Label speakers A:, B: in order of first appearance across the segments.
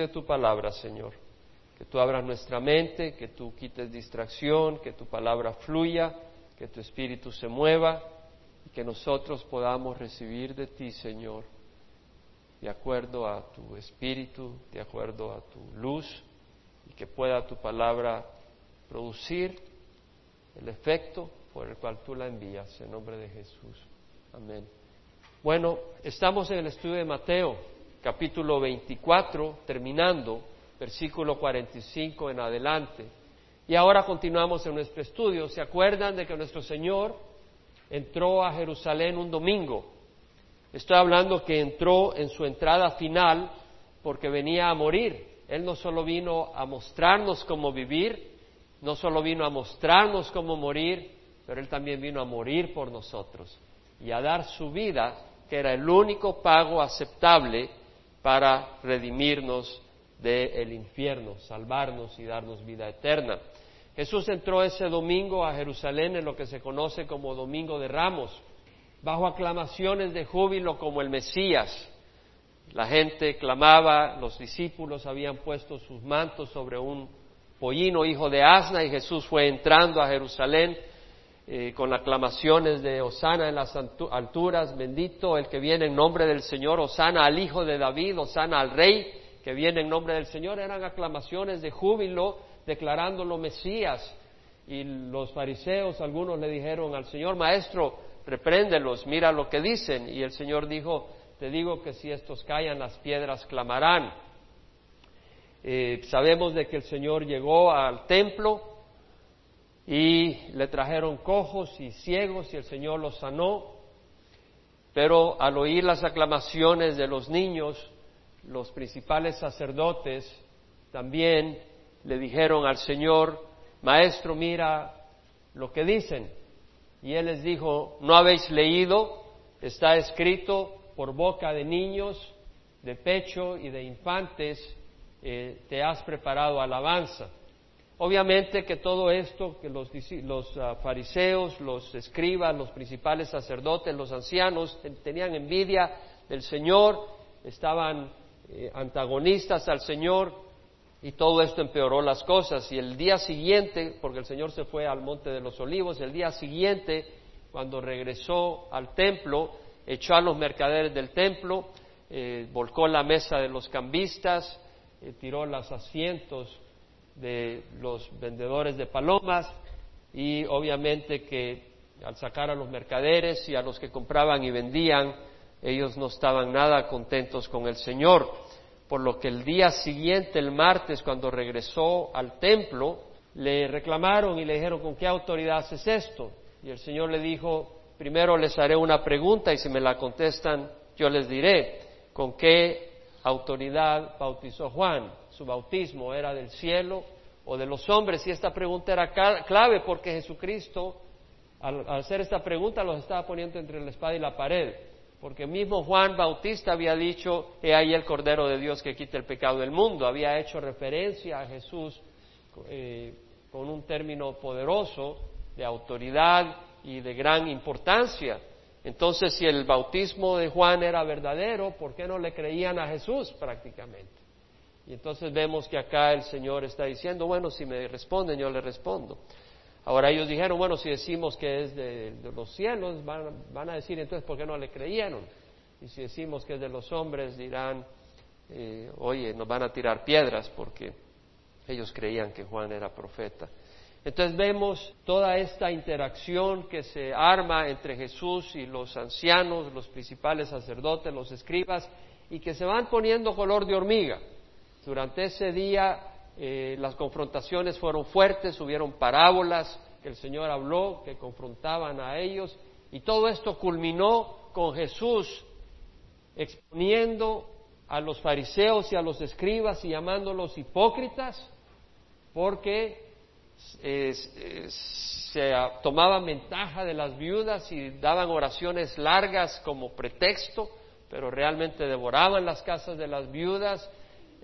A: de tu palabra, Señor. Que tú abras nuestra mente, que tú quites distracción, que tu palabra fluya, que tu espíritu se mueva y que nosotros podamos recibir de ti, Señor, de acuerdo a tu espíritu, de acuerdo a tu luz y que pueda tu palabra producir el efecto por el cual tú la envías, en nombre de Jesús. Amén. Bueno, estamos en el estudio de Mateo, capítulo 24, terminando, versículo 45 en adelante. Y ahora continuamos en nuestro estudio. ¿Se acuerdan de que nuestro Señor entró a Jerusalén un domingo? Estoy hablando que entró en su entrada final porque venía a morir. Él no solo vino a mostrarnos cómo vivir, no solo vino a mostrarnos cómo morir, pero Él también vino a morir por nosotros y a dar su vida, que era el único pago aceptable para redimirnos del infierno, salvarnos y darnos vida eterna. Jesús entró ese domingo a Jerusalén en lo que se conoce como Domingo de Ramos, bajo aclamaciones de júbilo como el Mesías. La gente clamaba, los discípulos habían puesto sus mantos sobre un pollino hijo de asna y Jesús fue entrando a Jerusalén eh, con aclamaciones de Osana en las alturas, bendito el que viene en nombre del Señor, Osana al Hijo de David, Osana al Rey que viene en nombre del Señor, eran aclamaciones de júbilo declarándolo Mesías. Y los fariseos, algunos le dijeron al Señor, Maestro, repréndelos, mira lo que dicen. Y el Señor dijo, te digo que si estos callan, las piedras clamarán. Eh, sabemos de que el Señor llegó al templo, y le trajeron cojos y ciegos y el Señor los sanó. Pero al oír las aclamaciones de los niños, los principales sacerdotes también le dijeron al Señor, Maestro, mira lo que dicen. Y él les dijo, ¿no habéis leído? Está escrito por boca de niños, de pecho y de infantes, eh, te has preparado alabanza. Obviamente que todo esto, que los, ah, fariseos, los escribas, los principales sacerdotes, los ancianos tenían envidia del Señor, estaban eh, antagonistas al Señor y todo esto empeoró las cosas. Y el día siguiente, porque el Señor se fue al Monte de los Olivos, el día siguiente, cuando regresó al templo, echó a los mercaderes del templo, eh, volcó la mesa de los cambistas, eh, tiró los asientos de los vendedores de palomas y obviamente que al sacar a los mercaderes y a los que compraban y vendían, ellos no estaban nada contentos con el Señor, por lo que el día siguiente, el martes, cuando regresó al templo, le reclamaron y le dijeron, ¿con qué autoridad haces esto? Y el Señor le dijo, primero les haré una pregunta y si me la contestan, yo les diré, ¿con qué autoridad bautizó Juan? Su bautismo era del cielo o de los hombres, y esta pregunta era clave porque Jesucristo, al, hacer esta pregunta, los estaba poniendo entre la espada y la pared, porque mismo Juan Bautista había dicho, he ahí el Cordero de Dios que quita el pecado del mundo, había hecho referencia a Jesús eh, con un término poderoso de autoridad y de gran importancia. Entonces, si el bautismo de Juan era verdadero, ¿por qué no le creían a Jesús prácticamente? Y entonces vemos que acá el Señor está diciendo, bueno, si me responden, yo le respondo. Ahora ellos dijeron, bueno, si decimos que es de, los cielos, van, a decir entonces, ¿por qué no le creyeron? Y si decimos que es de los hombres, dirán, eh, oye, nos van a tirar piedras porque ellos creían que Juan era profeta. Entonces vemos toda esta interacción que se arma entre Jesús y los ancianos, los principales sacerdotes, los escribas, y que se van poniendo color de hormiga. Durante ese día eh, las confrontaciones fueron fuertes, hubieron parábolas que el Señor habló, que confrontaban a ellos, y todo esto culminó con Jesús exponiendo a los fariseos y a los escribas y llamándolos hipócritas, porque se tomaban ventaja de las viudas y daban oraciones largas como pretexto, pero realmente devoraban las casas de las viudas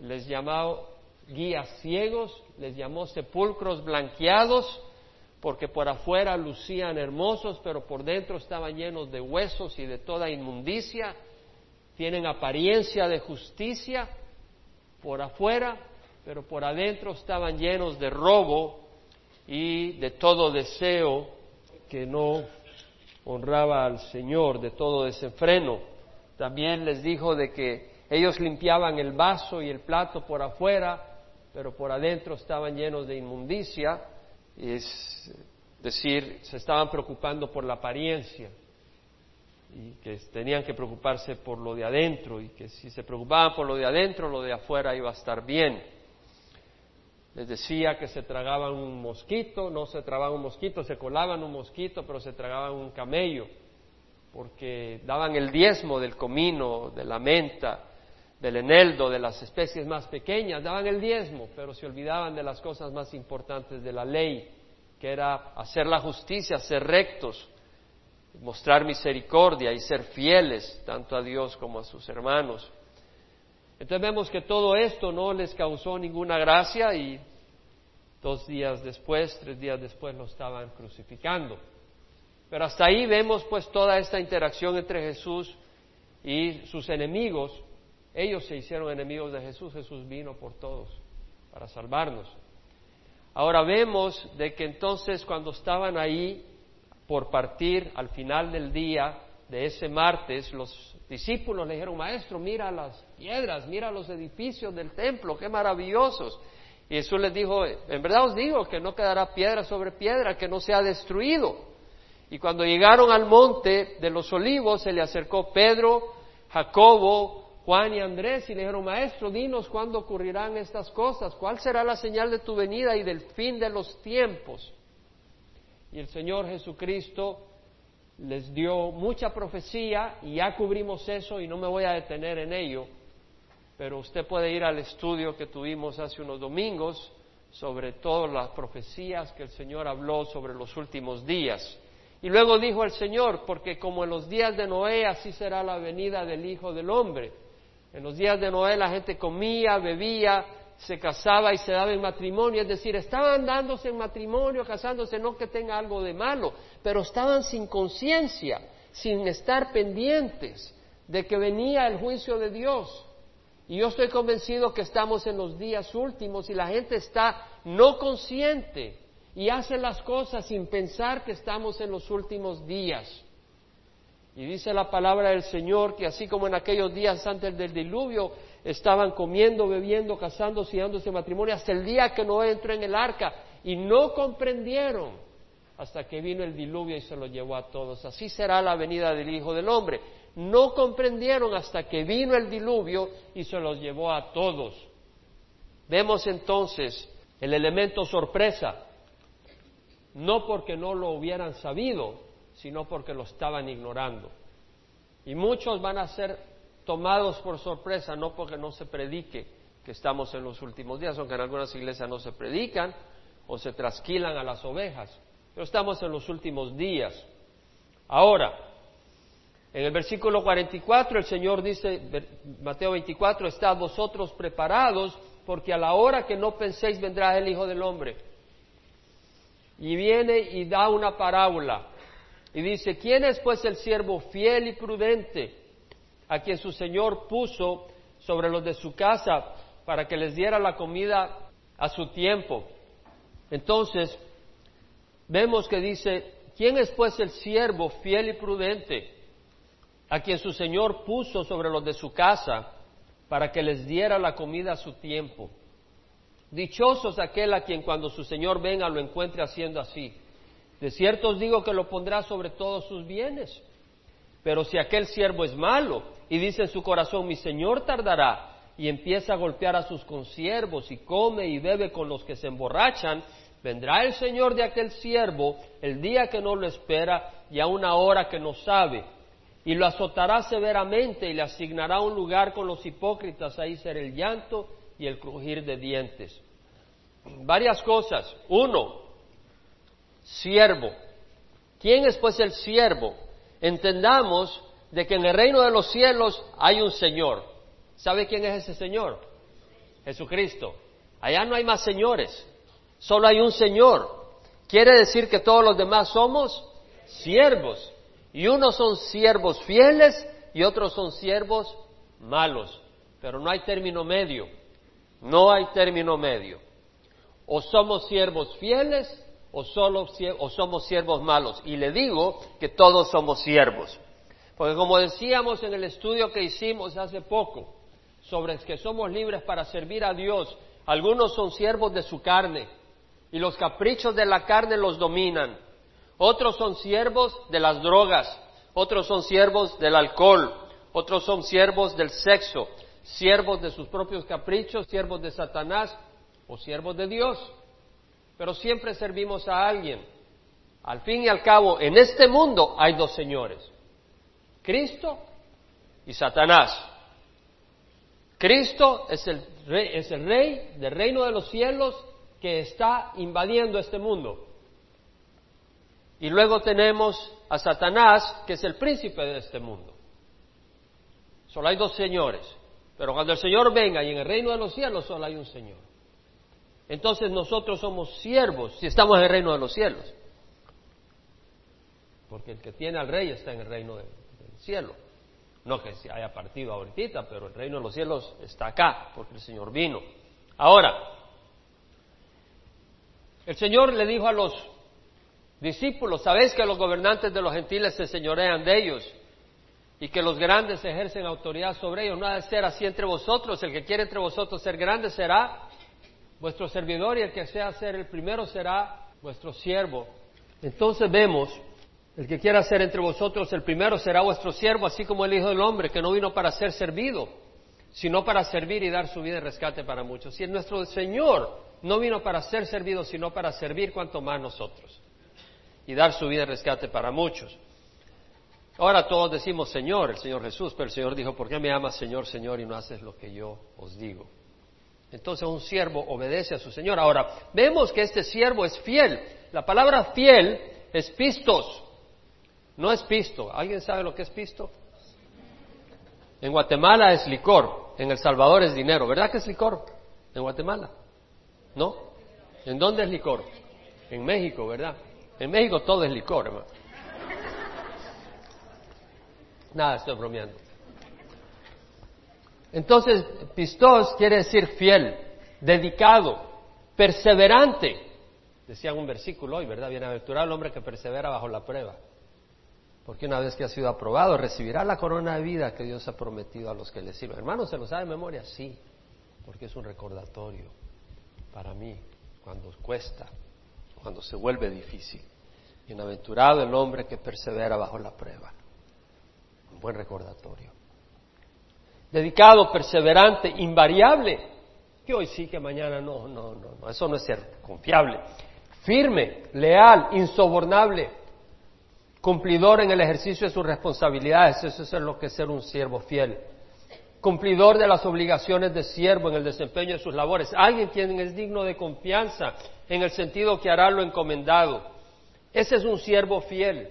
A: les llamó guías ciegos, les llamó sepulcros blanqueados, porque por afuera lucían hermosos, pero por dentro estaban llenos de huesos y de toda inmundicia, tienen apariencia de justicia, por afuera, pero por adentro estaban llenos de robo y de todo deseo que no honraba al Señor, de todo desenfreno. También les dijo de que ellos limpiaban el vaso y el plato por afuera, pero por adentro estaban llenos de inmundicia, es decir, se estaban preocupando por la apariencia. Y que tenían que preocuparse por lo de adentro. Y que si se preocupaban por lo de adentro, lo de afuera iba a estar bien. Les decía que se tragaban un mosquito, no se tragaban un mosquito, se colaban un mosquito, pero se tragaban un camello, porque daban el diezmo del comino, de la menta, del eneldo, de las especies más pequeñas, daban el diezmo, pero se olvidaban de las cosas más importantes de la ley, que era hacer la justicia, ser rectos, mostrar misericordia y ser fieles tanto a Dios como a sus hermanos. Entonces vemos que todo esto no les causó ninguna gracia y dos días después, tres días después lo estaban crucificando. Pero hasta ahí vemos pues toda esta interacción entre Jesús y sus enemigos. Ellos se hicieron enemigos de Jesús, Jesús vino por todos para salvarnos. Ahora vemos de que entonces cuando estaban ahí por partir al final del día de ese martes, los discípulos le dijeron, maestro, mira las piedras, mira los edificios del templo, qué maravillosos. Y Jesús les dijo, en verdad os digo que no quedará piedra sobre piedra, que no sea destruido. Y cuando llegaron al monte de los olivos, se le acercó Pedro, Jacobo, Juan y Andrés y le dijeron, maestro, dinos cuándo ocurrirán estas cosas, cuál será la señal de tu venida y del fin de los tiempos. Y el Señor Jesucristo les dio mucha profecía y ya cubrimos eso y no me voy a detener en ello, pero usted puede ir al estudio que tuvimos hace unos domingos sobre todas las profecías que el Señor habló sobre los últimos días. Y luego dijo el Señor, porque como en los días de Noé, así será la venida del Hijo del Hombre. En los días de Noé la gente comía, bebía, se casaba y se daba en matrimonio, es decir, estaban dándose en matrimonio, casándose, no que tenga algo de malo, pero estaban sin conciencia, sin estar pendientes de que venía el juicio de Dios. Y yo estoy convencido que estamos en los días últimos y la gente está no consciente y hace las cosas sin pensar que estamos en los últimos días. Y dice la palabra del Señor que así como en aquellos días antes del diluvio, estaban comiendo, bebiendo, casándose y dándose matrimonio hasta el día que no entró en el arca y no comprendieron hasta que vino el diluvio y se lo llevó a todos. Así será la venida del Hijo del Hombre. No comprendieron hasta que vino el diluvio y se los llevó a todos. Vemos entonces el elemento sorpresa, no porque no lo hubieran sabido, sino porque lo estaban ignorando. Y muchos van a ser tomados por sorpresa, no porque no se predique que estamos en los últimos días, aunque en algunas iglesias no se predican o se trasquilan a las ovejas, pero estamos en los últimos días. Ahora, en el versículo 44 el Señor dice, Mateo 24, estad vosotros preparados porque a la hora que no penséis vendrá el Hijo del Hombre. Y viene y da una parábola y dice, ¿quién es pues el siervo fiel y prudente? a quien su Señor puso sobre los de su casa para que les diera la comida a su tiempo. Entonces, vemos que dice, ¿quién es pues el siervo fiel y prudente a quien su Señor puso sobre los de su casa para que les diera la comida a su tiempo? Dichosos aquel a quien cuando su Señor venga lo encuentre haciendo así. De cierto os digo que lo pondrá sobre todos sus bienes. Pero si aquel siervo es malo y dice en su corazón, mi señor tardará, y empieza a golpear a sus consiervos y come y bebe con los que se emborrachan, vendrá el señor de aquel siervo el día que no lo espera y a una hora que no sabe, y lo azotará severamente y le asignará un lugar con los hipócritas, ahí será el llanto y el crujir de dientes. Varias cosas. Uno, siervo. ¿Quién es pues el siervo? entendamos de que en el reino de los cielos hay un Señor. ¿Sabe quién es ese Señor? Jesucristo. Allá no hay más señores, solo hay un Señor. Quiere decir que todos los demás somos siervos. Y unos son siervos fieles y otros son siervos malos. Pero no hay término medio. No hay término medio. O somos siervos fieles o, solo, o somos siervos malos. Y le digo que todos somos siervos. Porque como decíamos en el estudio que hicimos hace poco, sobre que somos libres para servir a Dios, algunos son siervos de su carne y los caprichos de la carne los dominan. Otros son siervos de las drogas, otros son siervos del alcohol, otros son siervos del sexo, siervos de sus propios caprichos, siervos de Satanás o siervos de Dios. Pero siempre servimos a alguien. Al fin y al cabo, en este mundo hay dos señores, Cristo y Satanás. Cristo es el, rey, del reino de los cielos que está invadiendo este mundo. Y luego tenemos a Satanás, que es el príncipe de este mundo. Solo hay dos señores. Pero cuando el Señor venga y en el reino de los cielos solo hay un Señor. Entonces nosotros somos siervos si estamos en el reino de los cielos. Porque el que tiene al rey está en el reino del cielo. No que se haya partido ahorita, pero el reino de los cielos está acá, porque el Señor vino. Ahora, el Señor le dijo a los discípulos, sabéis que los gobernantes de los gentiles se señorean de ellos y que los grandes ejercen autoridad sobre ellos. No ha de ser así entre vosotros. El que quiere entre vosotros ser grande será vuestro servidor y el que sea ser el primero será vuestro siervo. Entonces vemos, el que quiera ser entre vosotros el primero será vuestro siervo, así como el Hijo del Hombre, que no vino para ser servido, sino para servir y dar su vida de rescate para muchos. Si nuestro Señor no vino para ser servido, sino para servir, cuanto más nosotros, y dar su vida de rescate para muchos. Ahora todos decimos Señor, el Señor Jesús, pero el Señor dijo, ¿por qué me amas Señor, Señor y no haces lo que yo os digo? Entonces un siervo obedece a su Señor. Ahora, vemos que este siervo es fiel. La palabra fiel es pistos, no es pisto. ¿Alguien sabe lo que es pisto? En Guatemala es licor, en El Salvador es dinero. ¿Verdad que es licor? En Guatemala. ¿No? ¿En dónde es licor? En México, ¿verdad? En México todo es licor, hermano. Nada, estoy bromeando. Entonces, pistos quiere decir fiel, dedicado, perseverante. Decía un versículo hoy, ¿verdad? Bienaventurado el hombre que persevera bajo la prueba. Porque una vez que ha sido aprobado, recibirá la corona de vida que Dios ha prometido a los que le sirven. Hermanos, ¿se lo sabe de memoria? Sí, porque es un recordatorio para mí cuando cuesta, cuando se vuelve difícil. Bienaventurado el hombre que persevera bajo la prueba buen recordatorio. Dedicado, perseverante, invariable, que hoy sí, que mañana no, no, no, no, eso no es ser confiable. Firme, leal, insobornable, cumplidor en el ejercicio de sus responsabilidades, eso es lo que es ser un siervo fiel. Cumplidor de las obligaciones de siervo en el desempeño de sus labores. Alguien quien es digno de confianza en el sentido que hará lo encomendado. Ese es un siervo fiel,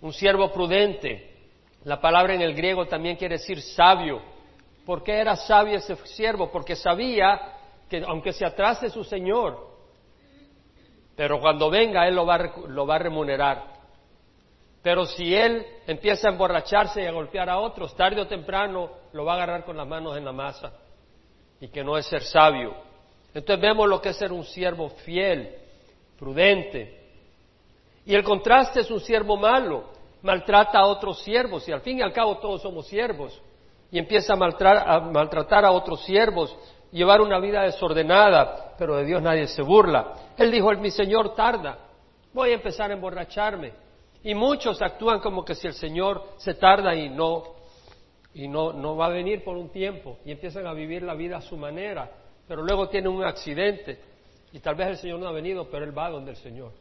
A: un siervo prudente, la palabra en el griego también quiere decir sabio. ¿Por qué era sabio ese siervo? Porque sabía que aunque se atrase su Señor, pero cuando venga Él lo va, lo va a remunerar. Pero si Él empieza a emborracharse y a golpear a otros, tarde o temprano lo va a agarrar con las manos en la masa. Y que no es ser sabio. Entonces vemos lo que es ser un siervo fiel, prudente. Y el contraste es un siervo malo maltrata a otros siervos y al fin y al cabo todos somos siervos y empieza a, maltratar a otros siervos, llevar una vida desordenada, pero de Dios nadie se burla. Él dijo, mi Señor tarda, voy a empezar a emborracharme. Y muchos actúan como que si el Señor se tarda y no, y no, no va a venir por un tiempo y empiezan a vivir la vida a su manera, pero luego tienen un accidente y tal vez el Señor no ha venido, pero Él va donde el Señor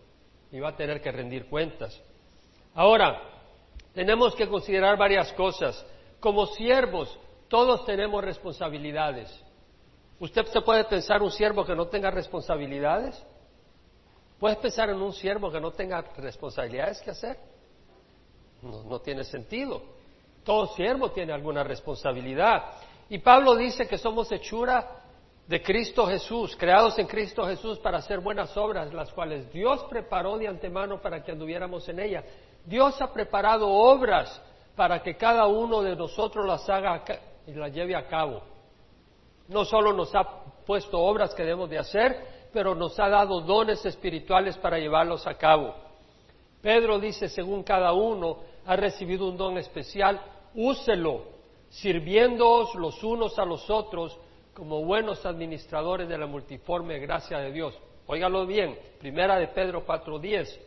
A: y va a tener que rendir cuentas. Ahora, tenemos que considerar varias cosas. Como siervos, todos tenemos responsabilidades. ¿Usted se puede pensar un siervo que no tenga responsabilidades? ¿Puedes pensar en un siervo que no tenga responsabilidades que hacer? No, no tiene sentido. Todo siervo tiene alguna responsabilidad. Y Pablo dice que somos hechura de Cristo Jesús, creados en Cristo Jesús para hacer buenas obras, las cuales Dios preparó de antemano para que anduviéramos en ellas. Dios ha preparado obras para que cada uno de nosotros las haga y las lleve a cabo. No solo nos ha puesto obras que debemos de hacer, pero nos ha dado dones espirituales para llevarlos a cabo. Pedro dice, según cada uno ha recibido un don especial, úselo, sirviéndoos los unos a los otros como buenos administradores de la multiforme gracia de Dios. Óigalo bien, primera de Pedro 4.10,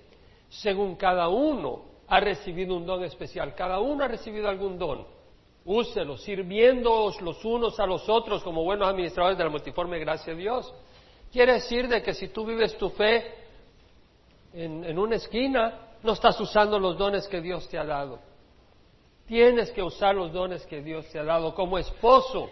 A: según cada uno ha recibido un don especial, cada uno ha recibido algún don, úselo, sirviéndoos los unos a los otros como buenos administradores de la multiforme gracia de Dios. Quiere decir de que si tú vives tu fe en, en una esquina, no estás usando los dones que Dios te ha dado. Tienes que usar los dones que Dios te ha dado. Como esposo,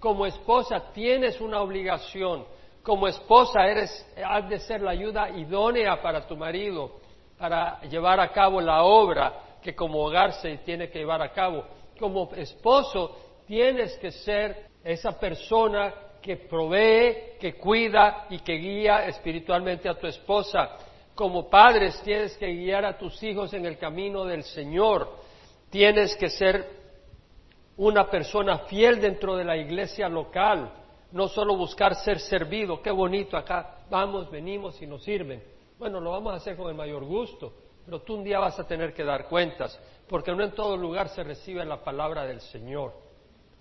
A: como esposa tienes una obligación. Como esposa eres, has de ser la ayuda idónea para tu marido, para llevar a cabo la obra que como hogar se tiene que llevar a cabo. Como esposo tienes que ser esa persona que provee, que cuida y que guía espiritualmente a tu esposa. Como padres tienes que guiar a tus hijos en el camino del Señor. Tienes que ser una persona fiel dentro de la iglesia local, no solo buscar ser servido, qué bonito acá, vamos, venimos y nos sirven. Bueno, lo vamos a hacer con el mayor gusto, pero tú un día vas a tener que dar cuentas, porque no en todo lugar se recibe la palabra del Señor.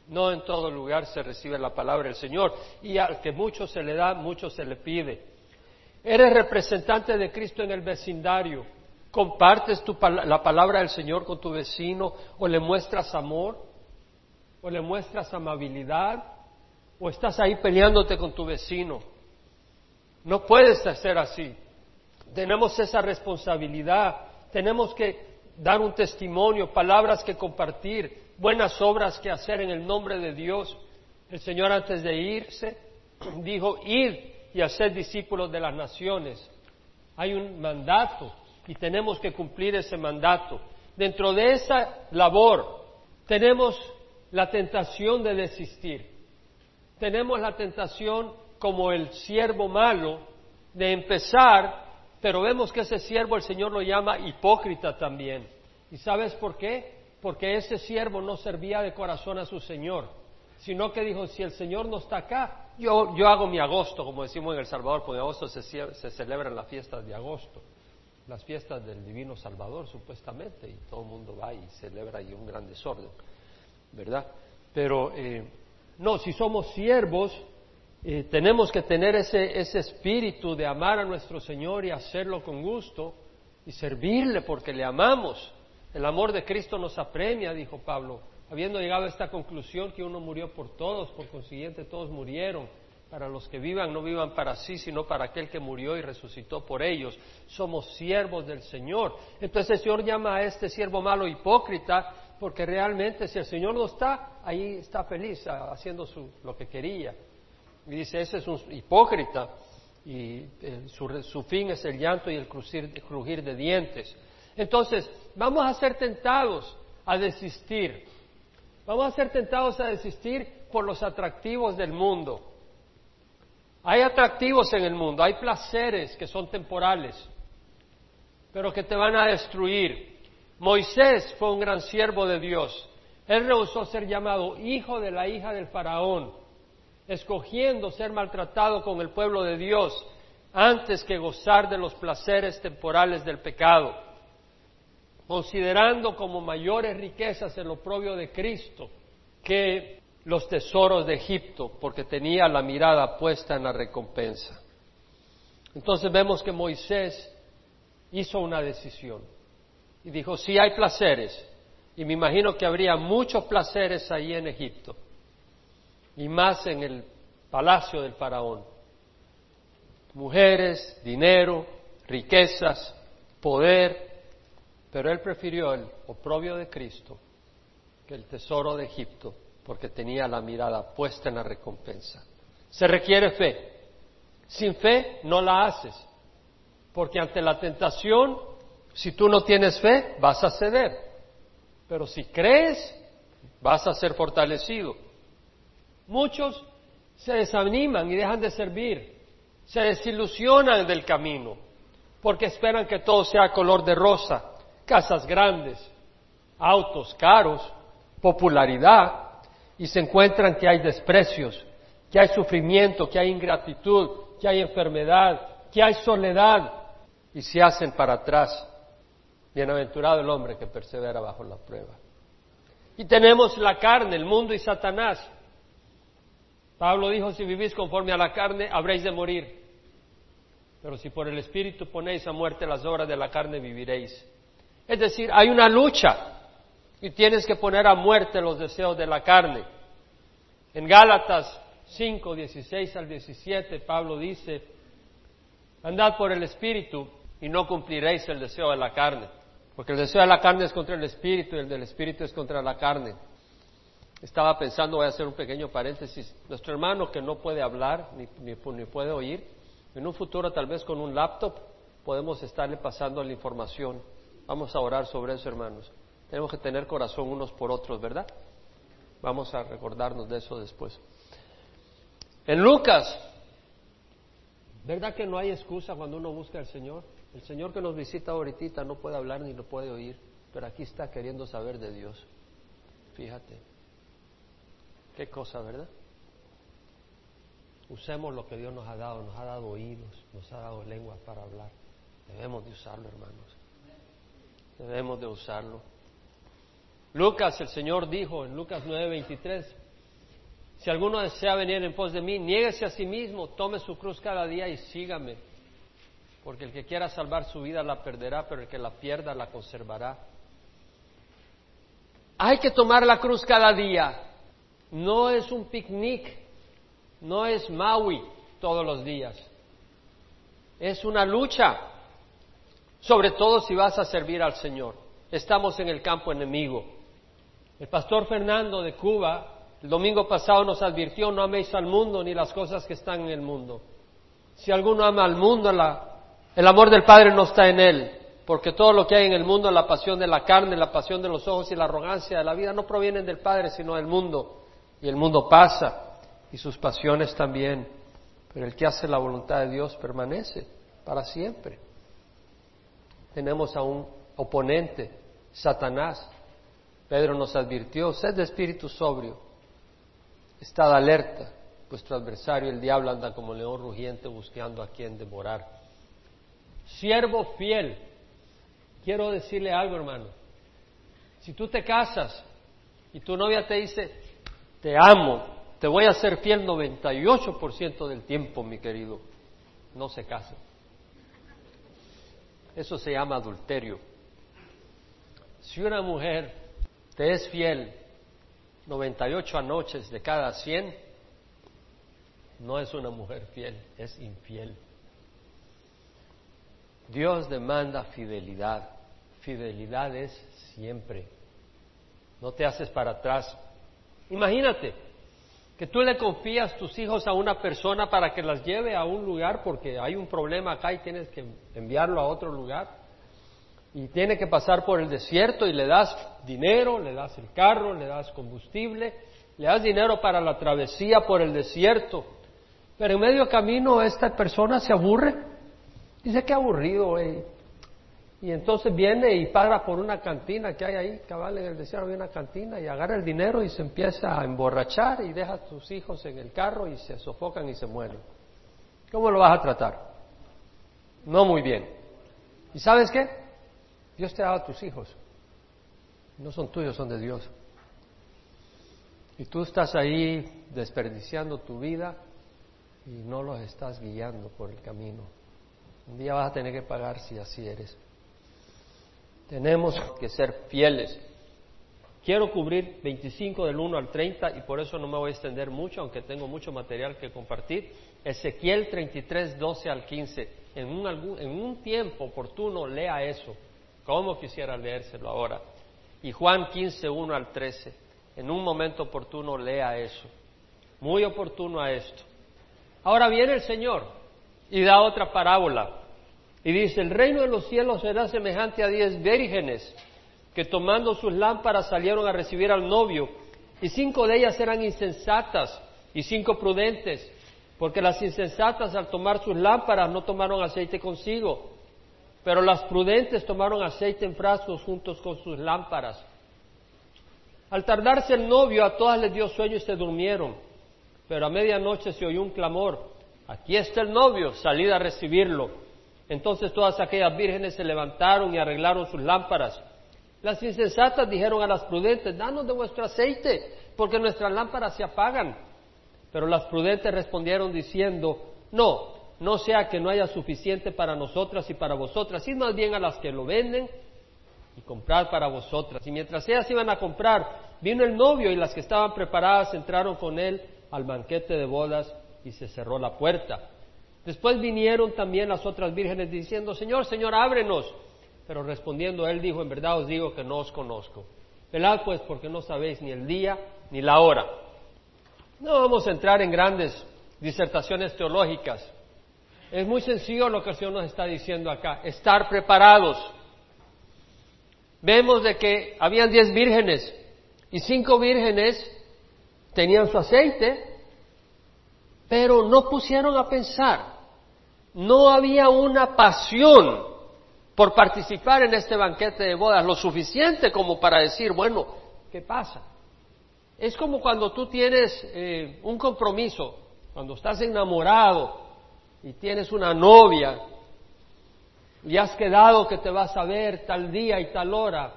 A: No en todo lugar se recibe la palabra del Señor. Y al que mucho se le da, mucho se le pide. Eres representante de Cristo en el vecindario. ¿Compartes la palabra del Señor con tu vecino o le muestras amor? ¿O le muestras amabilidad? ¿O estás ahí peleándote con tu vecino? No puedes hacer así. Tenemos esa responsabilidad. Tenemos que dar un testimonio, palabras que compartir, buenas obras que hacer en el nombre de Dios. El Señor antes de irse dijo, id y hacer discípulos de las naciones. Hay un mandato y tenemos que cumplir ese mandato. Dentro de esa labor tenemos la tentación de desistir. Tenemos la tentación como el siervo malo de empezar, pero vemos que ese siervo el Señor lo llama hipócrita también. ¿Y sabes por qué? Porque ese siervo no servía de corazón a su Señor, sino que dijo, si el Señor no está acá, yo, yo hago mi agosto, como decimos en El Salvador, porque en agosto se, se celebran las fiestas de agosto, las fiestas del Divino Salvador, supuestamente, y todo el mundo va y celebra y un gran desorden, ¿verdad? Pero eh, no, si somos siervos, eh, tenemos que tener ese, ese espíritu de amar a nuestro Señor y hacerlo con gusto y servirle porque le amamos. El amor de Cristo nos apremia, dijo Pablo habiendo llegado a esta conclusión que uno murió por todos, por consiguiente todos murieron, para los que vivan no vivan para sí, sino para aquel que murió y resucitó por ellos. Somos siervos del Señor. Entonces el Señor llama a este siervo malo hipócrita, porque realmente si el Señor no está, ahí está feliz haciendo lo que quería. Y dice, ese es un hipócrita y eh, su, su, fin es el llanto y el crujir de dientes. Entonces, vamos a ser tentados a desistir Vamos a ser tentados a desistir por los atractivos del mundo. Hay atractivos en el mundo, hay placeres que son temporales, pero que te van a destruir. Moisés fue un gran siervo de Dios. Él rehusó ser llamado hijo de la hija del faraón, escogiendo ser maltratado con el pueblo de Dios antes que gozar de los placeres temporales del pecado considerando como mayores riquezas el oprobio de Cristo que los tesoros de Egipto, porque tenía la mirada puesta en la recompensa. Entonces vemos que Moisés hizo una decisión y dijo, sí hay placeres, y me imagino que habría muchos placeres ahí en Egipto, y más en el palacio del faraón. Mujeres, dinero, riquezas, poder, pero él prefirió el oprobio de Cristo que el tesoro de Egipto, porque tenía la mirada puesta en la recompensa. Se requiere fe. Sin fe no la haces, porque ante la tentación, si tú no tienes fe, vas a ceder. Pero si crees, vas a ser fortalecido. Muchos se desaniman y dejan de servir, se desilusionan del camino, porque esperan que todo sea color de rosa casas grandes, autos caros, popularidad, y se encuentran que hay desprecios, que hay sufrimiento, que hay ingratitud, que hay enfermedad, que hay soledad, y se hacen para atrás. Bienaventurado el hombre que persevera bajo la prueba. Y tenemos la carne, el mundo y Satanás. Pablo dijo, si vivís conforme a la carne, habréis de morir. Pero si por el Espíritu ponéis a muerte las obras de la carne, viviréis. Es decir, hay una lucha y tienes que poner a muerte los deseos de la carne. En Gálatas 5, 16 al 17, Pablo dice, andad por el Espíritu y no cumpliréis el deseo de la carne, porque el deseo de la carne es contra el Espíritu y el del Espíritu es contra la carne. Estaba pensando, voy a hacer un pequeño paréntesis, nuestro hermano que no puede hablar ni, ni, puede oír, en un futuro tal vez con un laptop podemos estarle pasando la información. Vamos a orar sobre eso, hermanos. Tenemos que tener corazón unos por otros, ¿verdad? Vamos a recordarnos de eso después. En Lucas, ¿verdad que no hay excusa cuando uno busca al Señor? El Señor que nos visita ahorita no puede hablar ni lo puede oír, pero aquí está queriendo saber de Dios. Fíjate. Qué cosa, ¿verdad? Usemos lo que Dios nos ha dado, nos ha dado oídos, nos ha dado lengua para hablar. Debemos de usarlo, hermanos. Debemos de usarlo. Lucas, el Señor dijo en Lucas 9:23, si alguno desea venir en pos de mí, niéguese a sí mismo, tome su cruz cada día y sígame. Porque el que quiera salvar su vida la perderá, pero el que la pierda la conservará. Hay que tomar la cruz cada día. No es un picnic, no es Maui todos los días. Es una lucha, sobre todo si vas a servir al Señor. Estamos en el campo enemigo. El pastor Fernando de Cuba el domingo pasado nos advirtió, no améis al mundo ni las cosas que están en el mundo. Si alguno ama al mundo, el amor del Padre no está en él, porque todo lo que hay en el mundo, la pasión de la carne, la pasión de los ojos y la arrogancia de la vida, no provienen del Padre, sino del mundo. Y el mundo pasa, y sus pasiones también. Pero el que hace la voluntad de Dios permanece para siempre. Tenemos a un oponente, Satanás, Pedro nos advirtió, sed de espíritu sobrio, estad alerta, vuestro adversario el diablo anda como león rugiente buscando a quien devorar. Siervo fiel, quiero decirle algo hermano, si tú te casas y tu novia te dice, te amo, te voy a ser fiel 98% del tiempo, mi querido, no se casa. Eso se llama adulterio. Si una mujer te es fiel 98 noches de cada 100, no es una mujer fiel, es infiel. Dios demanda fidelidad. Fidelidad es siempre. No te haces para atrás. Imagínate que tú le confías tus hijos a una persona para que las lleve a un lugar porque hay un problema acá y tienes que enviarlo a otro lugar y tiene que pasar por el desierto y le das dinero, le das el carro, le das combustible, le das dinero para la travesía por el desierto. Pero en medio camino esta persona se aburre. Dice, qué aburrido, Y entonces viene y paga por una cantina que hay ahí, cabal, en el desierto hay una cantina, y agarra el dinero y se empieza a emborrachar y deja a tus hijos en el carro y se sofocan y se mueren. ¿Cómo lo vas a tratar? No muy bien. ¿Y sabes qué? Dios te ha dado a tus hijos. No son tuyos, son de Dios. Y tú estás ahí desperdiciando tu vida y no los estás guiando por el camino. Un día vas a tener que pagar si así eres. Tenemos que ser fieles. Quiero cubrir 25 del 1 al 30 y por eso no me voy a extender mucho, aunque tengo mucho material que compartir. Ezequiel 33, 12 al 15. En un, en un tiempo oportuno lea eso ¿Cómo quisiera leérselo ahora? Y Juan 15, 1 al 13. En un momento oportuno lea eso. Muy oportuno a esto. Ahora viene el Señor y da otra parábola. Y dice, el reino de los cielos será semejante a diez vírgenes que tomando sus lámparas salieron a recibir al novio. Y cinco de ellas eran insensatas y cinco prudentes, porque las insensatas al tomar sus lámparas no tomaron aceite consigo pero las prudentes tomaron aceite en frascos juntos con sus lámparas. Al tardarse el novio, a todas les dio sueño y se durmieron. Pero a medianoche se oyó un clamor, aquí está el novio, salid a recibirlo. Entonces todas aquellas vírgenes se levantaron y arreglaron sus lámparas. Las insensatas dijeron a las prudentes, danos de vuestro aceite, porque nuestras lámparas se apagan. Pero las prudentes respondieron diciendo, no, no sea que no haya suficiente para nosotras y para vosotras, id más bien a las que lo venden y comprar para vosotras. Y mientras ellas iban a comprar, vino el novio y las que estaban preparadas entraron con él al banquete de bodas y se cerró la puerta. Después vinieron también las otras vírgenes diciendo, Señor, Señor, ábrenos. Pero respondiendo él dijo, en verdad os digo que no os conozco. Velad pues porque no sabéis ni el día ni la hora. No vamos a entrar en grandes disertaciones teológicas. Es muy sencillo lo que el Señor nos está diciendo acá, estar preparados. Vemos de que habían diez vírgenes y cinco vírgenes tenían su aceite, pero no pusieron a pensar. No había una pasión por participar en este banquete de bodas, lo suficiente como para decir, bueno, ¿qué pasa? Es como cuando tú tienes eh, un compromiso, cuando estás enamorado y tienes una novia y has quedado que te vas a ver tal día y tal hora,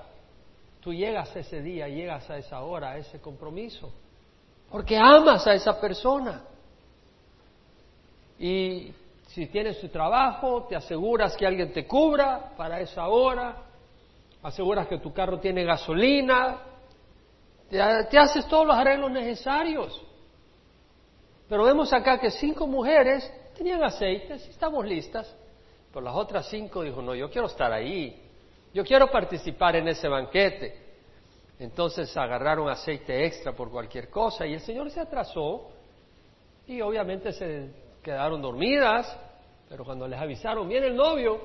A: tú llegas a ese día, llegas a esa hora, a ese compromiso, porque amas a esa persona. Y si tienes tu trabajo, te aseguras que alguien te cubra para esa hora, aseguras que tu carro tiene gasolina, te, haces todos los arreglos necesarios. Pero vemos acá que cinco mujeres tenían aceites, estamos listas, pero las otras cinco dijo, no, yo quiero estar ahí, yo quiero participar en ese banquete. Entonces agarraron aceite extra por cualquier cosa y el Señor se atrasó y obviamente se quedaron dormidas, pero cuando les avisaron, viene el novio,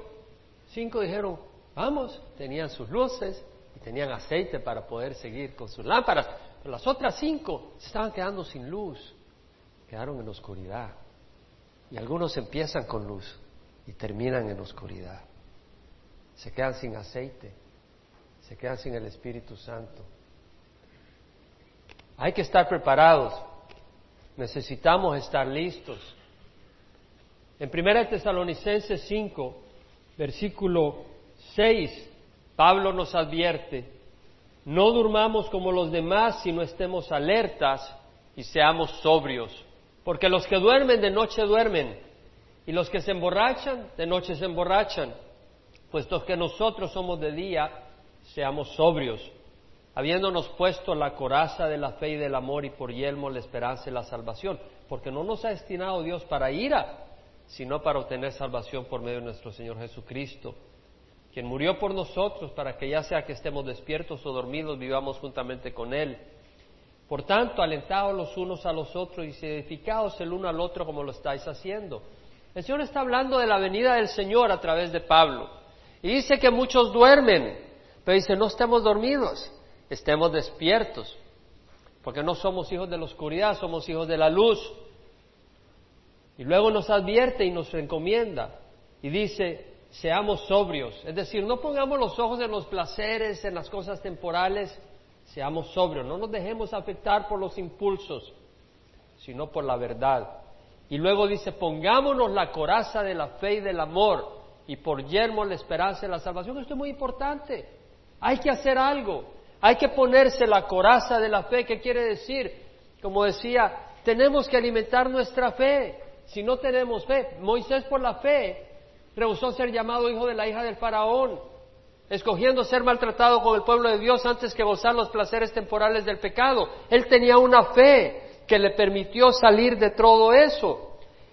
A: cinco dijeron, vamos, tenían sus luces y tenían aceite para poder seguir con sus lámparas, pero las otras cinco se estaban quedando sin luz, quedaron en oscuridad. Y algunos empiezan con luz y terminan en oscuridad. Se quedan sin aceite, se quedan sin el Espíritu Santo. Hay que estar preparados, necesitamos estar listos. En 1 Tesalonicenses 5, versículo 6, Pablo nos advierte, no durmamos como los demás, sino estemos alertas y seamos sobrios, porque los que duermen de noche duermen, y los que se emborrachan de noche se emborrachan, puesto que nosotros somos de día, seamos sobrios, habiéndonos puesto la coraza de la fe y del amor y por yelmo la esperanza y la salvación, porque no nos ha destinado Dios para ira, sino para obtener salvación por medio de nuestro Señor Jesucristo, quien murió por nosotros para que ya sea que estemos despiertos o dormidos, vivamos juntamente con Él. Por tanto, alentados los unos a los otros y edificados el uno al otro como lo estáis haciendo. El Señor está hablando de la venida del Señor a través de Pablo. Y dice que muchos duermen, pero dice, no estemos dormidos, estemos despiertos, porque no somos hijos de la oscuridad, somos hijos de la luz. Y luego nos advierte y nos encomienda y dice, seamos sobrios. Es decir, no pongamos los ojos en los placeres, en las cosas temporales, seamos sobrios. No nos dejemos afectar por los impulsos, sino por la verdad. Y luego dice, pongámonos la coraza de la fe y del amor y por yermo la esperanza y la salvación. Esto es muy importante. Hay que hacer algo. Hay que ponerse la coraza de la fe. ¿Qué quiere decir? Como decía, tenemos que alimentar nuestra fe si no tenemos fe. Moisés por la fe rehusó ser llamado hijo de la hija del faraón, escogiendo ser maltratado con el pueblo de Dios antes que gozar los placeres temporales del pecado. Él tenía una fe que le permitió salir de todo eso.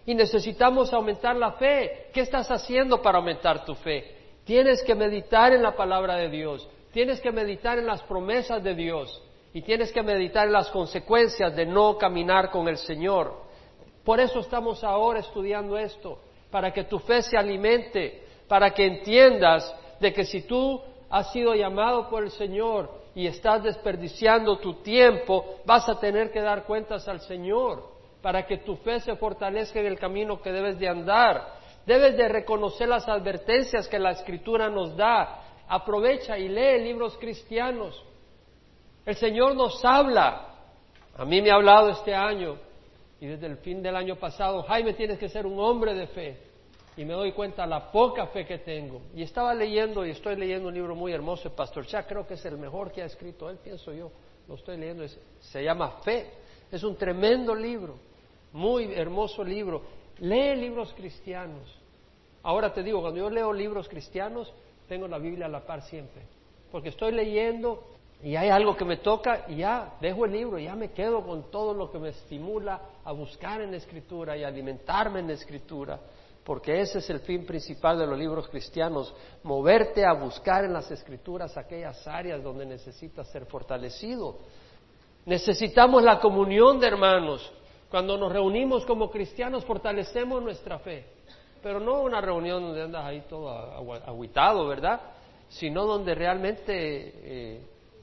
A: Y necesitamos aumentar la fe. ¿Qué estás haciendo para aumentar tu fe? Tienes que meditar en la palabra de Dios, tienes que meditar en las promesas de Dios y tienes que meditar en las consecuencias de no caminar con el Señor. Por eso estamos ahora estudiando esto, para que tu fe se alimente, para que entiendas de que si tú has sido llamado por el Señor y estás desperdiciando tu tiempo, vas a tener que dar cuentas al Señor, para que tu fe se fortalezca en el camino que debes de andar. Debes de reconocer las advertencias que la Escritura nos da. Aprovecha y lee libros cristianos. El Señor nos habla. A mí me ha hablado este año Y desde el fin del año pasado, Jaime, tienes que ser un hombre de fe. Y me doy cuenta la poca fe que tengo. Y estaba leyendo, y estoy leyendo un libro muy hermoso de Pastor Chá, creo que es el mejor que ha escrito él, pienso yo. Lo estoy leyendo, se llama Fe. Es un tremendo libro, muy hermoso libro. Lee libros cristianos. Ahora te digo, cuando yo leo libros cristianos, tengo la Biblia a la par siempre. Porque estoy leyendo y hay algo que me toca y ya dejo el libro ya me quedo con todo lo que me estimula a buscar en la escritura y alimentarme en la escritura, porque ese es el fin principal de los libros cristianos, moverte a buscar en las escrituras aquellas áreas donde necesitas ser fortalecido. Necesitamos la comunión de hermanos. Cuando nos reunimos como cristianos fortalecemos nuestra fe, pero no una reunión donde andas ahí todo aguitado, ¿verdad? Sino donde realmente... Eh,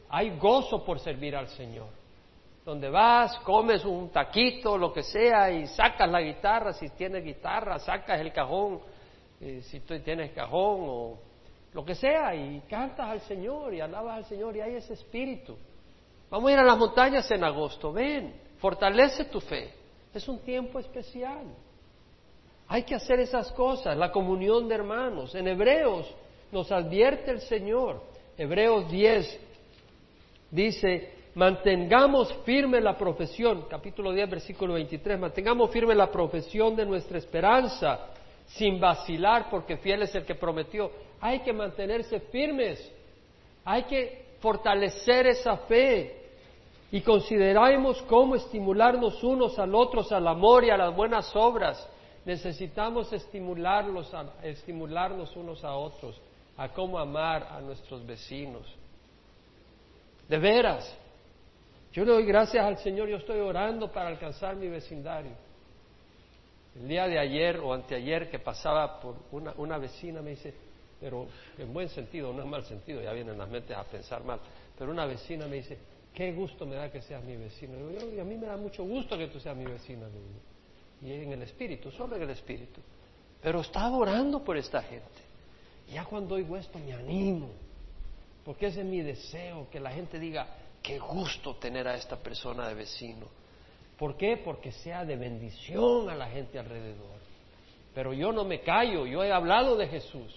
A: hay gozo por servir al Señor. Donde vas, comes un taquito, lo que sea, y sacas la guitarra, si tienes guitarra, sacas el cajón, eh, si tú tienes cajón o lo que sea, y cantas al Señor y alabas al Señor, y hay ese espíritu. Vamos a ir a las montañas en agosto, ven, fortalece tu fe. Es un tiempo especial. Hay que hacer esas cosas, la comunión de hermanos. En Hebreos nos advierte el Señor, Hebreos 10, dice, mantengamos firme la profesión, capítulo 10, versículo 23, mantengamos firme la profesión de nuestra esperanza, sin vacilar, porque fiel es el que prometió. Hay que mantenerse firmes, hay que fortalecer esa fe y consideremos cómo estimularnos unos al otros al amor y a las buenas obras. Necesitamos estimularlos estimularnos unos a otros a cómo amar a nuestros vecinos. De veras. Yo le doy gracias al Señor, yo estoy orando para alcanzar mi vecindario. El día de ayer o anteayer que pasaba por una, una vecina me dice, pero en buen sentido, no en mal sentido, ya vienen las mentes a pensar mal, pero una vecina me dice, qué gusto me da que seas mi vecino. y a mí me da mucho gusto que tú seas mi vecina. Y en el espíritu, solo en el espíritu. Pero estaba orando por esta gente. Y ya cuando oigo esto me animo porque ese es mi deseo, que la gente diga, qué gusto tener a esta persona de vecino. ¿Por qué? Porque sea de bendición a la gente alrededor. Pero yo no me callo, yo he hablado de Jesús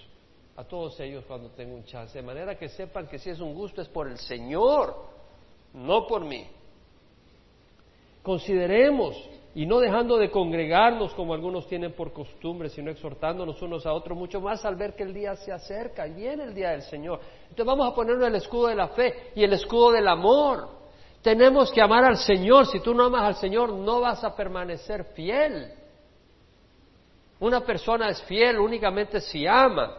A: a todos ellos cuando tengo un chance, de manera que sepan que si es un gusto es por el Señor, no por mí. Consideremos y no dejando de congregarnos como algunos tienen por costumbre, sino exhortándonos unos a otros, mucho más al ver que el día se acerca y viene el día del Señor. Entonces vamos a ponernos el escudo de la fe y el escudo del amor. Tenemos que amar al Señor. Si tú no amas al Señor, no vas a permanecer fiel. Una persona es fiel únicamente si ama.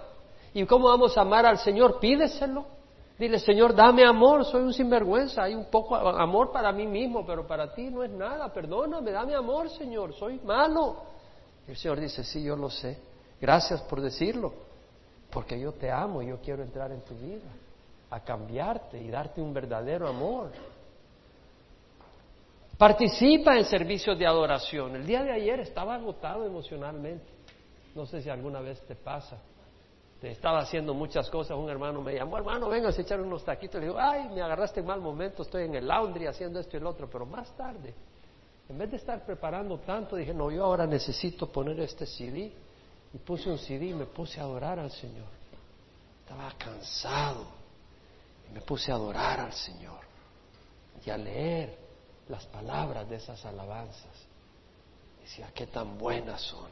A: ¿Y cómo vamos a amar al Señor? Pídeselo. Dile, Señor, dame amor, soy un sinvergüenza, hay un poco amor para mí mismo, pero para ti no es nada, perdóname, dame amor, Señor, soy malo. El Señor dice, sí, yo lo sé, gracias por decirlo, porque yo te amo y yo quiero entrar en tu vida, a cambiarte y darte un verdadero amor. Participa en servicios de adoración. El día de ayer estaba agotado emocionalmente. No sé si alguna vez te pasa estaba haciendo muchas cosas, un hermano me llamó, hermano, venga a echar unos taquitos. Le digo, ay, me agarraste en mal momento, estoy en el laundry haciendo esto y el otro, pero más tarde, en vez de estar preparando tanto, dije, no, yo ahora necesito poner este CD. Y puse un CD y me puse a adorar al Señor. Estaba cansado y me puse a adorar al Señor y a leer las palabras de esas alabanzas. Decía, qué tan buenas son.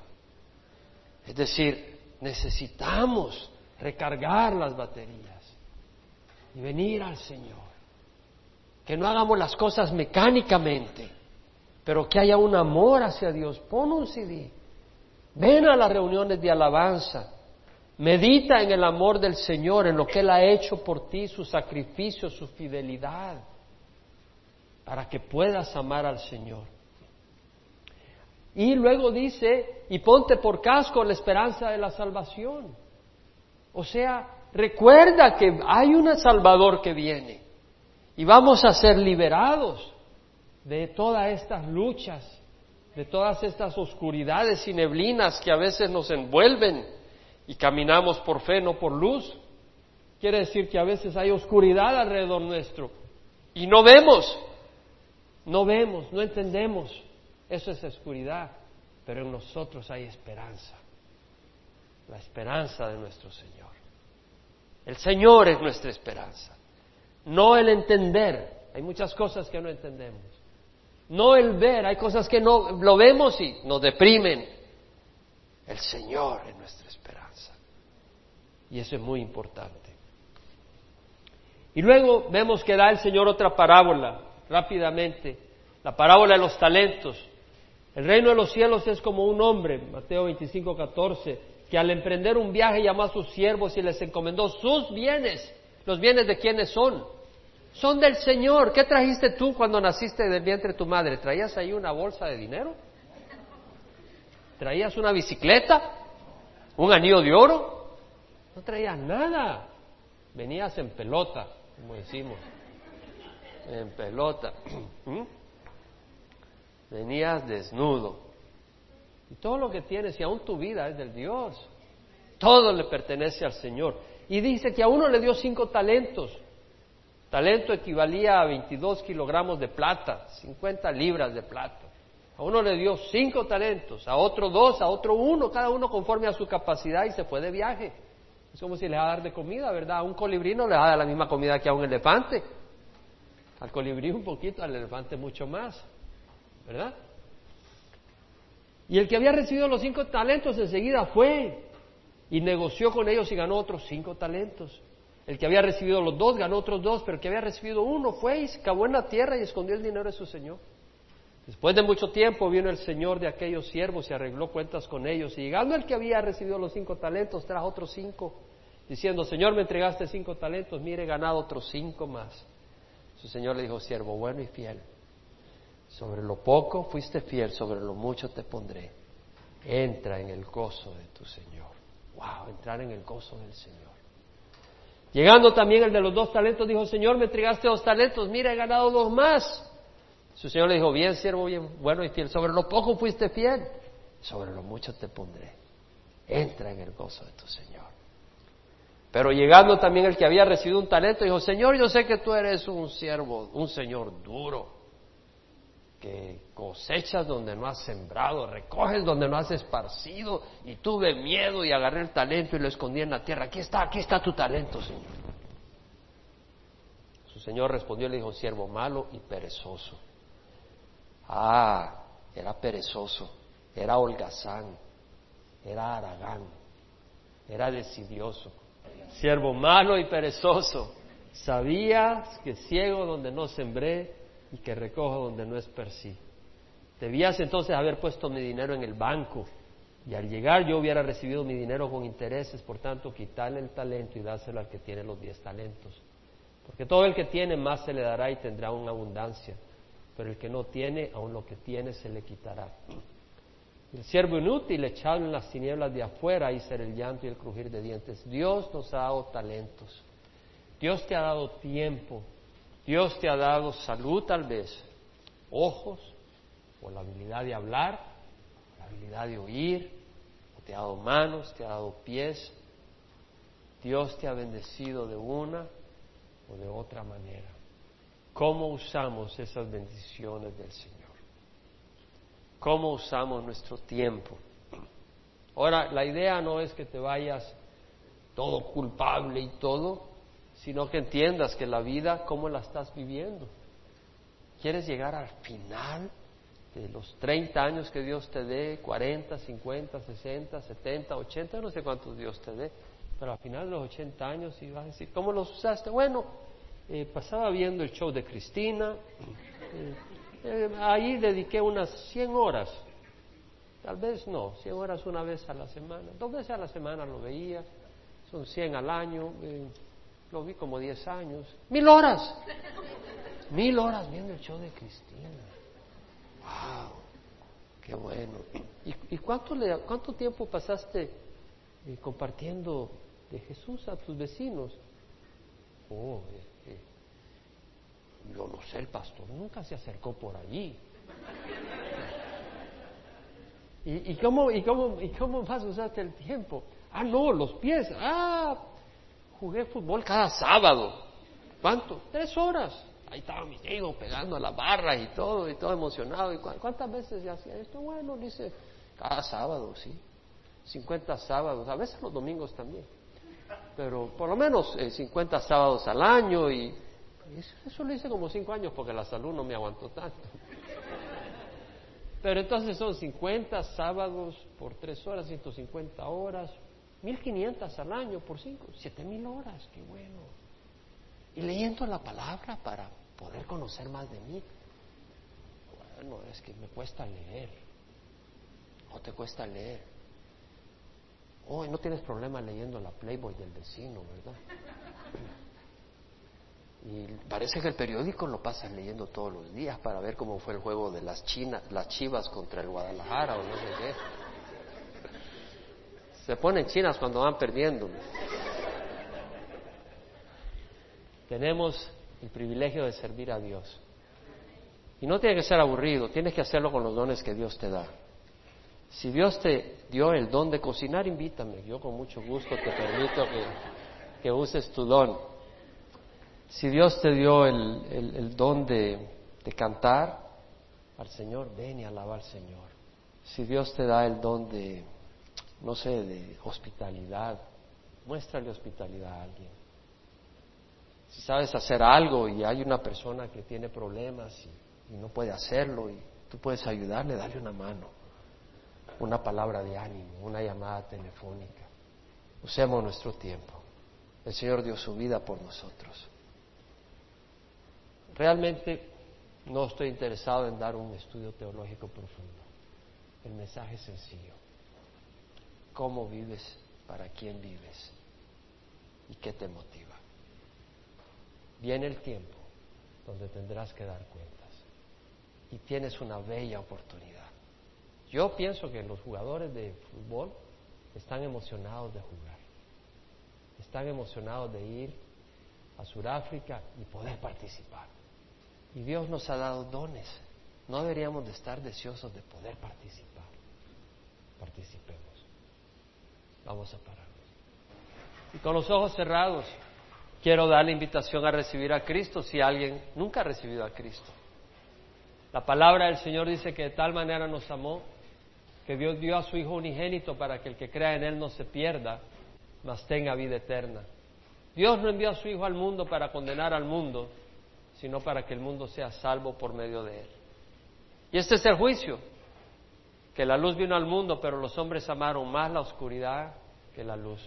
A: Es decir, necesitamos recargar las baterías y venir al Señor. Que no hagamos las cosas mecánicamente, pero que haya un amor hacia Dios. Pon un CD. Ven a las reuniones de alabanza. Medita en el amor del Señor, en lo que Él ha hecho por ti, su sacrificio, su fidelidad, para que puedas amar al Señor. Y luego dice, y ponte por casco la esperanza de la salvación. O sea, recuerda que hay un Salvador que viene y vamos a ser liberados de todas estas luchas, de todas estas oscuridades y neblinas que a veces nos envuelven y caminamos por fe, no por luz. Quiere decir que a veces hay oscuridad alrededor nuestro y no vemos, no vemos, no entendemos. Eso es oscuridad, pero en nosotros hay esperanza. La esperanza de nuestro Señor. El Señor es nuestra esperanza. No el entender. Hay muchas cosas que no entendemos. No el ver. Hay cosas que no lo vemos y nos deprimen. El Señor es nuestra esperanza. Y eso es muy importante. Y luego vemos que da el Señor otra parábola, rápidamente, la parábola de los talentos. El reino de los cielos es como un hombre, Mateo 25, 14, que al emprender un viaje llamó a sus siervos y les encomendó sus bienes. ¿Los bienes de quiénes son? Son del Señor. ¿Qué trajiste tú cuando naciste del vientre de tu madre? ¿Traías ahí una bolsa de dinero? ¿Traías una bicicleta? ¿Un anillo de oro? No traías nada. Venías en pelota, como decimos. En pelota. ¿Mm? Venías desnudo. Y todo lo que tienes, y aún tu vida es del Dios. Todo le pertenece al Señor. Y dice que a uno le dio cinco talentos. Talento equivalía a 22 kilogramos de plata, 50 libras de plata. A uno le dio cinco talentos, a otro dos, a otro uno, cada uno conforme a su capacidad y se fue de viaje. Es como si le va a dar de comida, ¿verdad? A un colibrí no le va a dar la misma comida que a un elefante. Al colibrí un poquito, al elefante mucho más, ¿verdad? Y el que había recibido los cinco talentos enseguida fue y negoció con ellos y ganó otros cinco talentos. El que había recibido los dos ganó otros dos, pero el que había recibido uno fue y se cavó en la tierra y escondió el dinero de su señor. Después de mucho tiempo vino el señor de aquellos siervos y arregló cuentas con ellos. Y llegando el que había recibido los cinco talentos, trajo otros cinco, diciendo, Señor, me entregaste cinco talentos, mire, he ganado otros cinco más. Su señor le dijo, siervo bueno y fiel, sobre lo poco fuiste fiel, sobre lo mucho te pondré. Entra en el gozo de tu Señor. Wow, entrar en el gozo del Señor. Llegando también el de los dos talentos, dijo, Señor, me entregaste dos talentos, mira, he ganado dos más. Su Señor le dijo, bien, siervo, bien, bueno y fiel, sobre lo poco fuiste fiel, sobre lo mucho te pondré. Entra en el gozo de tu Señor. Pero llegando también el que había recibido un talento, dijo, Señor, yo sé que tú eres un siervo, un Señor duro que cosechas donde no has sembrado, recoges donde no has esparcido, y tuve miedo y agarré el talento y lo escondí en la tierra. Aquí está, aquí está tu talento, Señor. Su Señor respondió y le dijo, siervo malo y perezoso. Ah, era perezoso, era holgazán, era aragán, era decidioso. Siervo malo y perezoso, sabías que ciego donde no sembré, y que recojo donde no es sí. Debías entonces haber puesto mi dinero en el banco y al llegar yo hubiera recibido mi dinero con intereses, por tanto quitarle el talento y dárselo al que tiene los diez talentos. Porque todo el que tiene más se le dará y tendrá una abundancia, pero el que no tiene, aun lo que tiene se le quitará. El siervo inútil echado en las tinieblas de afuera, ahí será el llanto y el crujir de dientes. Dios nos ha dado talentos. Dios te ha dado tiempo, Dios te ha dado salud tal vez, ojos, o la habilidad de hablar, la habilidad de oír, o te ha dado manos, te ha dado pies. Dios te ha bendecido de una o de otra manera. ¿Cómo usamos esas bendiciones del Señor? ¿Cómo usamos nuestro tiempo? Ahora, la idea no es que te vayas todo culpable y todo, sino que entiendas que la vida, ¿cómo la estás viviendo? ¿Quieres llegar al final de los 30 años que Dios te dé, 40, 50, 60, 70, 80, no sé cuántos Dios te dé, pero al final de los 80 años y vas a decir, ¿cómo los usaste? Bueno, eh, pasaba viendo el show de Cristina, eh, eh, ahí dediqué unas 100 horas, tal vez no, 100 horas una vez a la semana, dos veces a la semana lo veía, son 100 al año lo vi como 10 años. Mil horas. Mil horas viendo el show de Cristina. ¡Wow! ¡Qué bueno! ¿Y, cuánto, le, cuánto tiempo pasaste eh, compartiendo de Jesús a tus vecinos? Oh, este, yo no sé, el pastor nunca se acercó por allí. ¿Y, y, cómo, y, cómo, ¿Y cómo más usaste el tiempo? Ah, no, los pies. Ah, Jugué fútbol cada sábado. ¿Cuánto? Tres horas ahí estaba mi hijo pegando a la barra y todo, y todo emocionado. ¿Y cuántas veces ya hacía esto? Bueno, dice, cada sábado, sí. 50 sábados, a veces los domingos también. Pero por lo menos 50 eh, sábados al año y, eso lo hice como 5 años porque la salud no me aguantó tanto. Pero entonces son 50 sábados por 3 horas, 150 horas, 1500 al año por 5, 7000 horas, qué bueno. Y leyendo la palabra para poder conocer más de mí. Bueno, es que me cuesta leer. ¿O te cuesta leer? Oh, no tienes problema leyendo la Playboy del vecino, ¿verdad? Y parece que el periódico lo pasas leyendo todos los días para ver cómo fue el juego de las, las Chivas contra el Guadalajara o no sé qué. Se ponen chinas cuando van perdiendo. Tenemos el privilegio de servir a Dios. Y no tiene que ser aburrido, tienes que hacerlo con los dones que Dios te da. Si Dios te dio el don de cocinar, invítame. Yo con mucho gusto te permito que, uses tu don. Si Dios te dio el, don de, de, cantar al Señor, ven y alaba al Señor. Si Dios te da el don de, no sé, de hospitalidad, muéstrale hospitalidad a alguien. Si sabes hacer algo y hay una persona que tiene problemas y, y no puede hacerlo y tú puedes ayudarle, dale una mano, una palabra de ánimo, una llamada telefónica. Usemos nuestro tiempo. El Señor dio su vida por nosotros. Realmente no estoy interesado en dar un estudio teológico profundo. El mensaje es sencillo. ¿Cómo vives? ¿Para quién vives? ¿Y qué te motiva? Viene el tiempo donde tendrás que dar cuentas. Y tienes una bella oportunidad. Yo pienso que los jugadores de fútbol están emocionados de jugar. Están emocionados de ir a Sudáfrica y poder participar. Y Dios nos ha dado dones. No deberíamos de estar deseosos de poder participar. Participemos. Vamos a pararnos. Y con los ojos cerrados, quiero dar la invitación a recibir a Cristo si alguien nunca ha recibido a Cristo. La palabra del Señor dice que de tal manera nos amó que Dios dio a su Hijo unigénito para que el que crea en Él no se pierda, mas tenga vida eterna. Dios no envió a su Hijo al mundo para condenar al mundo, sino para que el mundo sea salvo por medio de él. Y este es el juicio, que la luz vino al mundo, pero los hombres amaron más la oscuridad que la luz.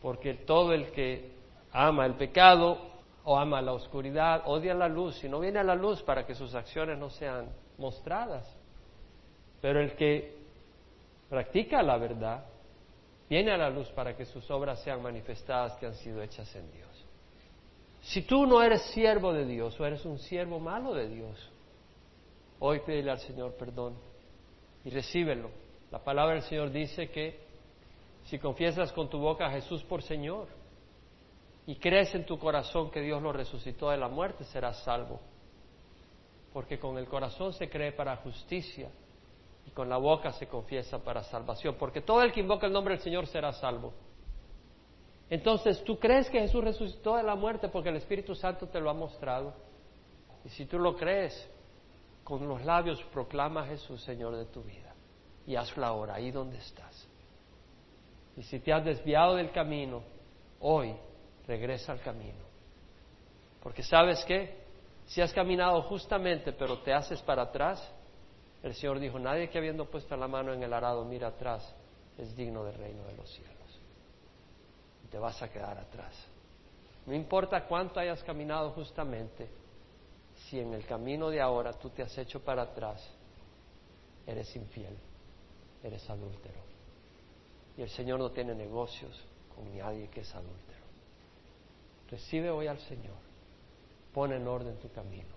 A: Porque todo el que ama el pecado o ama la oscuridad, odia la luz, y no viene a la luz para que sus acciones no sean mostradas. Pero el que practica la verdad, viene a la luz para que sus obras sean manifestadas que han sido hechas en Dios. Si tú no eres siervo de Dios o eres un siervo malo de Dios, hoy pídele al Señor perdón y recíbelo. La palabra del Señor dice que si confiesas con tu boca a Jesús por Señor y crees en tu corazón que Dios lo resucitó de la muerte, serás salvo. Porque con el corazón se cree para justicia y con la boca se confiesa para salvación. Porque todo el que invoca el nombre del Señor será salvo. Entonces, tú crees que Jesús resucitó de la muerte porque el Espíritu Santo te lo ha mostrado. Y si tú lo crees, con los labios proclama a Jesús Señor de tu vida. Y hazlo ahora, ahí donde estás. Y si te has desviado del camino, hoy regresa al camino. Porque sabes qué? Si has caminado justamente pero te haces para atrás, el Señor dijo, nadie que habiendo puesto la mano en el arado mira atrás es digno del reino de los cielos te vas a quedar atrás. No importa cuánto hayas caminado justamente, si en el camino de ahora tú te has hecho para atrás, eres infiel, eres adúltero. Y el Señor no tiene negocios con nadie que es adúltero. Recibe hoy al Señor, pon en orden tu camino.